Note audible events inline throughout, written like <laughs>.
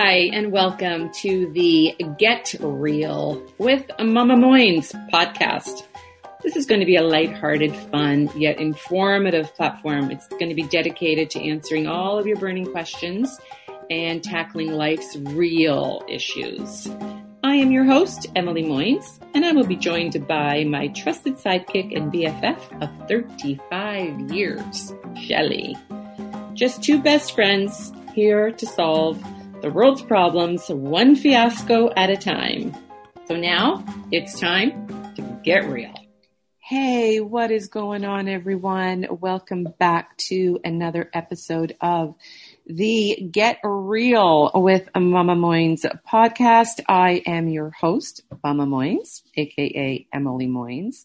Hi, and welcome to the Get Real with Mama Moynes podcast. This is going to be a lighthearted, fun, yet informative platform. It's going to be dedicated to answering all of your burning questions and tackling life's real issues. I am your host, Emily Moynes, and I will be joined by my trusted sidekick and BFF of 35 years, Shelley. Just two best friends here to solve the world's problems one fiasco at a time. So now it's time to get real. Hey, what is going on, everyone? Welcome back to another episode of the Get Real with Mama Moynes podcast. I am your host, Mama Moynes, aka Emily Moynes.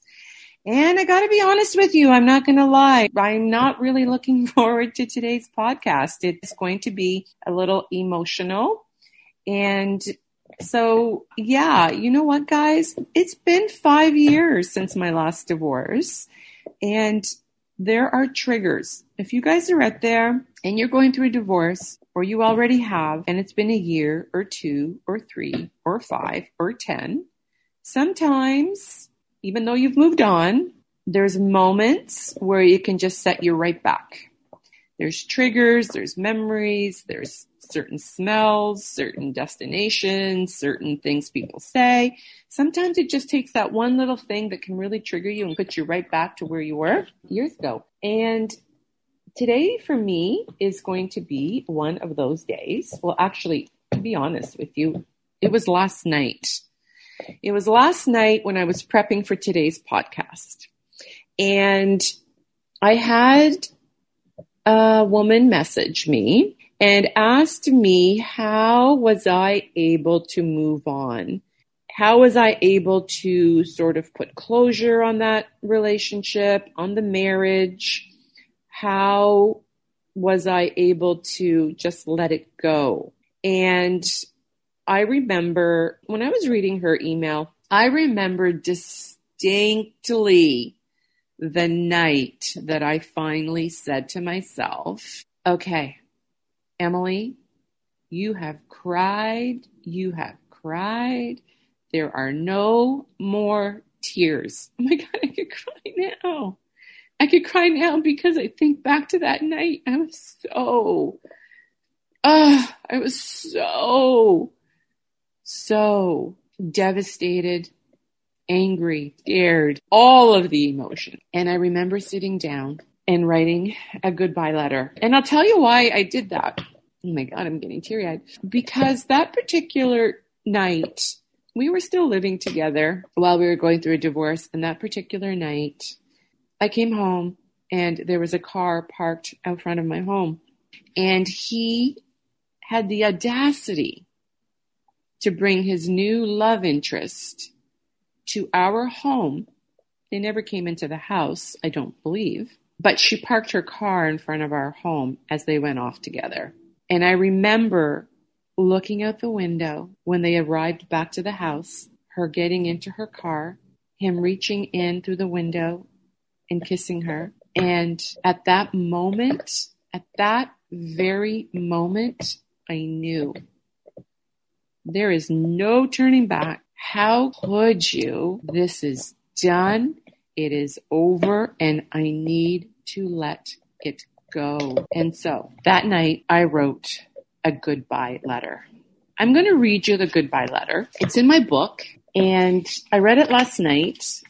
And I gotta be honest with you, I'm not gonna lie. I'm not really looking <laughs> forward to today's podcast. It's going to be a little emotional. And so, yeah, you know what, guys? It's been five years since my last divorce. And there are triggers. If you guys are out there and you're going through a divorce, or you already have, and it's been a year or two or three or five or 10, sometimes even though you've moved on, there's moments where it can just set you right back. There's triggers, there's memories, there's certain smells, certain destinations, certain things people say. Sometimes it just takes that one little thing that can really trigger you and put you right back to where you were years ago. And today for me is going to be one of those days. Well, actually, to be honest with you, it was last night. It was last night when I was prepping for today's podcast. And I had a woman message me and asked me how was I able to move on? How was I able to sort of put closure on that relationship, on the marriage? How was I able to just let it go? And I remember when I was reading her email, I remember distinctly the night that I finally said to myself, okay, Emily, you have cried, you have cried. There are no more tears. Oh my God, I could cry now. I could cry now because I think back to that night. I was so, uh, I was so so devastated, angry, scared, all of the emotion. And I remember sitting down and writing a goodbye letter. And I'll tell you why I did that. Oh my God, I'm getting teary eyed. Because that particular night, we were still living together while we were going through a divorce. And that particular night, I came home and there was a car parked out front of my home. And he had the audacity to bring his new love interest to our home. They never came into the house, I don't believe, but she parked her car in front of our home as they went off together. And I remember looking out the window when they arrived back to the house, her getting into her car, him reaching in through the window and kissing her. And at that moment, at that very moment, I knew there is no turning back. How could you? This is done. It is over and I need to let it go. And so that night I wrote a goodbye letter. I'm going to read you the goodbye letter. It's in my book and I read it last night.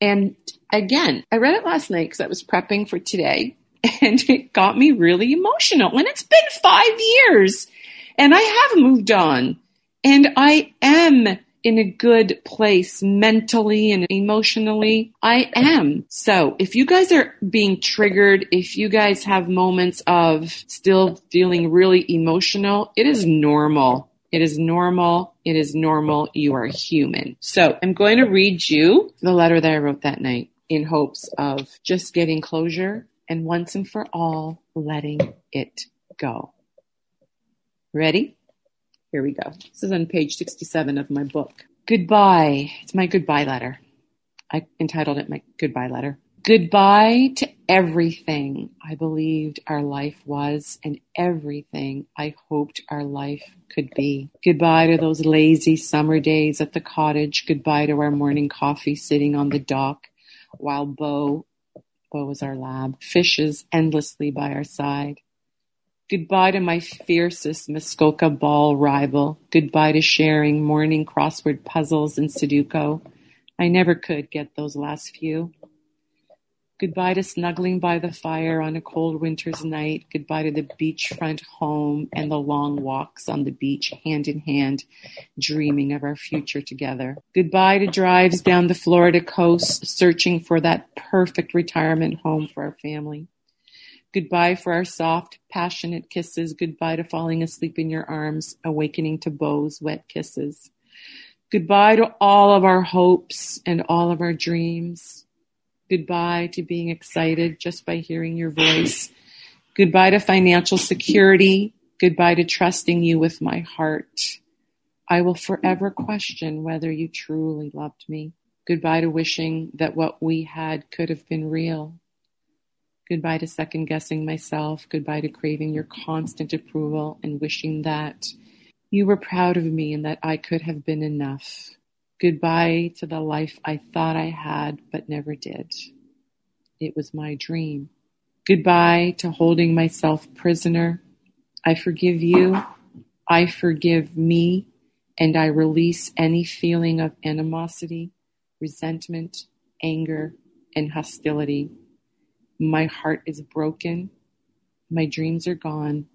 And again, I read it last night because I was prepping for today <laughs> and it got me really emotional. And it's been five years and I have moved on and I am in a good place mentally and emotionally. I am. So if you guys are being triggered, if you guys have moments of still feeling really emotional, it is normal. It is normal. It is normal. You are human. So I'm going to read you the letter that I wrote that night in hopes of just getting closure and once and for all letting it go. Ready? Here we go. This is on page 67 of my book. Goodbye. It's my goodbye letter. I entitled it my goodbye letter. Goodbye to everything I believed our life was and everything I hoped our life could be. Goodbye to those lazy summer days at the cottage. Goodbye to our morning coffee sitting on the dock while Bo, Bo was our lab, fishes endlessly by our side. Goodbye to my fiercest Muskoka ball rival. Goodbye to sharing morning crossword puzzles and Sudoku. I never could get those last few. Goodbye to snuggling by the fire on a cold winter's night. Goodbye to the beachfront home and the long walks on the beach, hand in hand, dreaming of our future together. Goodbye to drives down the Florida coast, searching for that perfect retirement home for our family. Goodbye for our soft, passionate kisses. Goodbye to falling asleep in your arms, awakening to Bo's wet kisses. Goodbye to all of our hopes and all of our dreams. Goodbye to being excited just by hearing your voice. Goodbye to financial security. Goodbye to trusting you with my heart. I will forever question whether you truly loved me. Goodbye to wishing that what we had could have been real. Goodbye to second guessing myself. Goodbye to craving your constant approval and wishing that you were proud of me and that I could have been enough. Goodbye to the life I thought I had but never did. It was my dream. Goodbye to holding myself prisoner. I forgive you. I forgive me. And I release any feeling of animosity, resentment, anger, and hostility. My heart is broken. My dreams are gone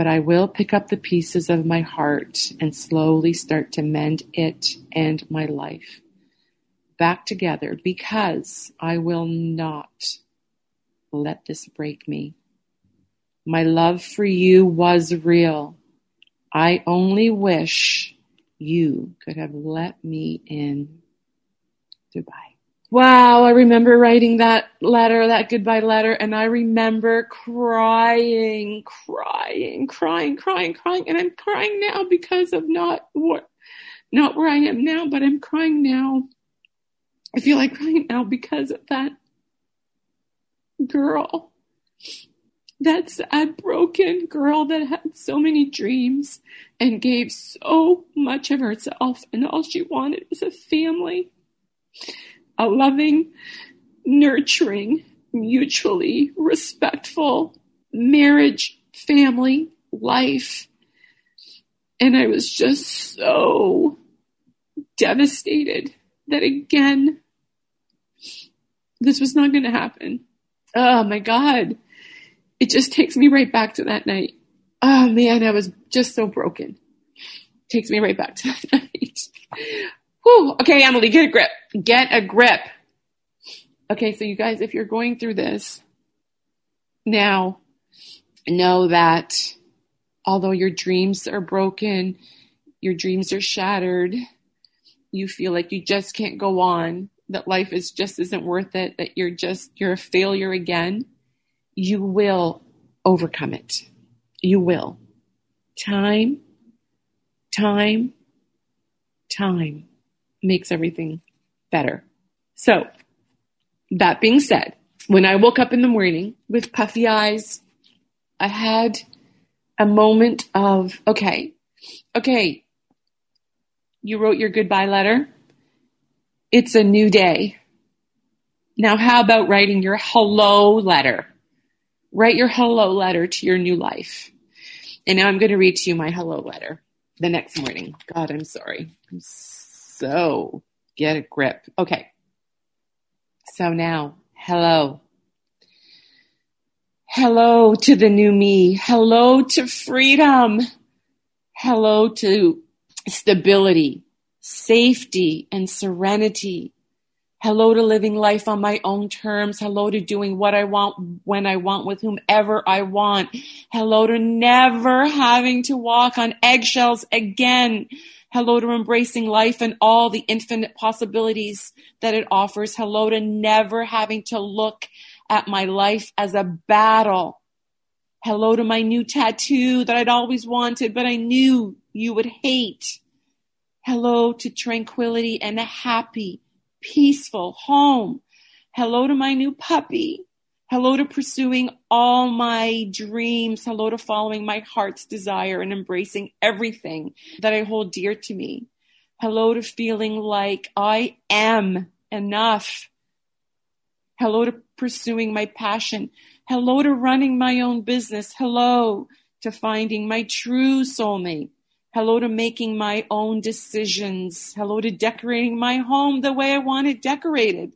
but I will pick up the pieces of my heart and slowly start to mend it and my life back together because I will not let this break me. My love for you was real. I only wish you could have let me in. Goodbye. Wow, I remember writing that letter, that goodbye letter, and I remember crying, crying, crying, crying, crying, and I'm crying now because of not what, not where I am now, but I'm crying now. I feel like crying now because of that girl, that sad, broken girl that had so many dreams and gave so much of herself, and all she wanted was a family a loving, nurturing, mutually respectful marriage, family, life. And I was just so devastated that again, this was not going to happen. Oh my God. It just takes me right back to that night. Oh man, I was just so broken. Takes me right back to that <laughs> night. Whew. Okay, Emily, get a grip. Get a grip. Okay, so you guys, if you're going through this now, know that although your dreams are broken, your dreams are shattered, you feel like you just can't go on, that life is just isn't worth it, that you're just, you're a failure again, you will overcome it. You will. Time, time, time makes everything better. So, that being said, when I woke up in the morning with puffy eyes, I had a moment of, okay, okay, you wrote your goodbye letter. It's a new day. Now, how about writing your hello letter? Write your hello letter to your new life. And now I'm going to read to you my hello letter the next morning. God, I'm sorry. I'm so get a grip. Okay. So now, hello. Hello to the new me. Hello to freedom. Hello to stability, safety, and serenity. Hello to living life on my own terms. Hello to doing what I want when I want with whomever I want. Hello to never having to walk on eggshells again. Hello to embracing life and all the infinite possibilities that it offers. Hello to never having to look at my life as a battle. Hello to my new tattoo that I'd always wanted, but I knew you would hate. Hello to tranquility and a happy, peaceful home. Hello to my new puppy. Hello to pursuing all my dreams. Hello to following my heart's desire and embracing everything that I hold dear to me. Hello to feeling like I am enough. Hello to pursuing my passion. Hello to running my own business. Hello to finding my true soulmate. Hello to making my own decisions. Hello to decorating my home the way I want it decorated.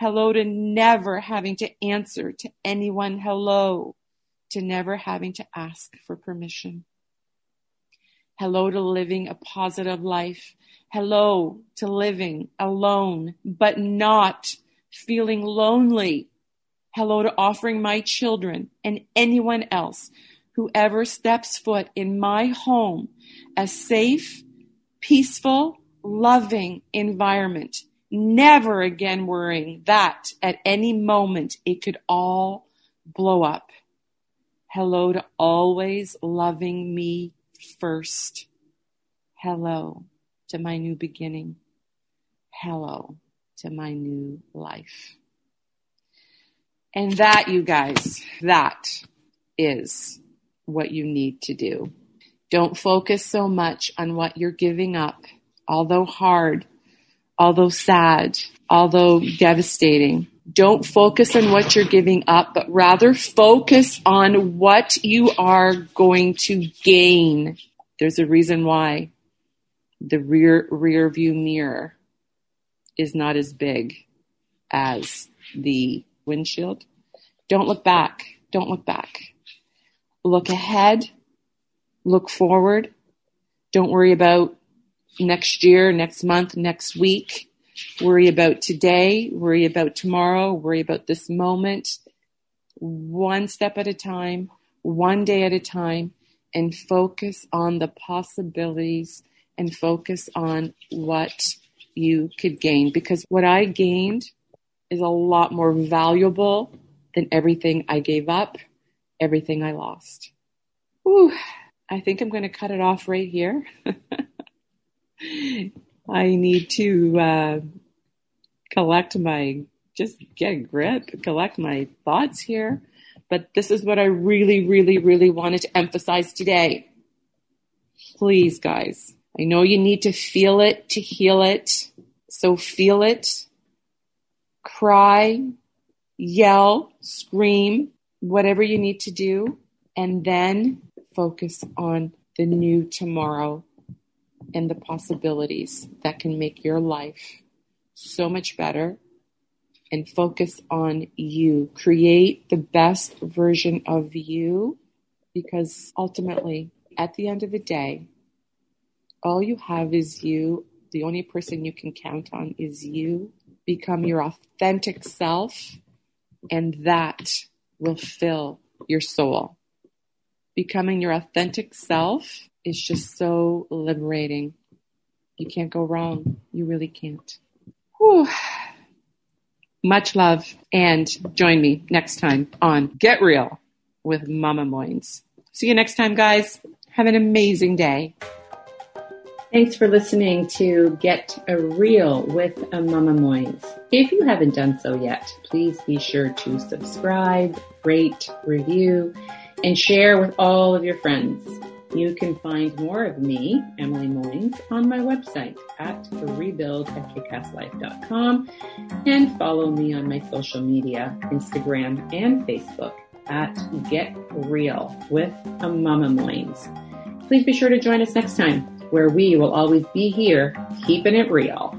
Hello to never having to answer to anyone. Hello to never having to ask for permission. Hello to living a positive life. Hello to living alone, but not feeling lonely. Hello to offering my children and anyone else whoever steps foot in my home a safe, peaceful, loving environment. Never again worrying that at any moment it could all blow up. Hello to always loving me first. Hello to my new beginning. Hello to my new life. And that, you guys, that is what you need to do. Don't focus so much on what you're giving up, although hard, although sad, although devastating. Don't focus on what you're giving up, but rather focus on what you are going to gain. There's a reason why the rear rear view mirror is not as big as the windshield. Don't look back. Don't look back. Look ahead. Look forward. Don't worry about next year, next month, next week. Worry about today. Worry about tomorrow. Worry about this moment. One step at a time, one day at a time, and focus on the possibilities and focus on what you could gain. Because what I gained is a lot more valuable than everything I gave up, everything I lost. Whew, I think I'm going to cut it off right here. <laughs> I need to uh, collect my, just get a grip, collect my thoughts here. But this is what I really, really, really wanted to emphasize today. Please, guys, I know you need to feel it to heal it. So feel it, cry, yell, scream, whatever you need to do, and then focus on the new tomorrow and the possibilities that can make your life so much better and focus on you. Create the best version of you because ultimately, at the end of the day, all you have is you. The only person you can count on is you. Become your authentic self, and that will fill your soul. Becoming your authentic self is just so liberating. You can't go wrong. You really can't. Whew. Much love and join me next time on Get Real with Mama Moynes. See you next time, guys. Have an amazing day. Thanks for listening to Get a Real with a Mama Moynes. If you haven't done so yet, please be sure to subscribe, rate, review, and share with all of your friends. You can find more of me, Emily Moynes, on my website at rebuild@kickasslife.com and follow me on my social media, Instagram and Facebook at Get Real with a Mama Moynes. Please be sure to join us next time where we will always be here keeping it real.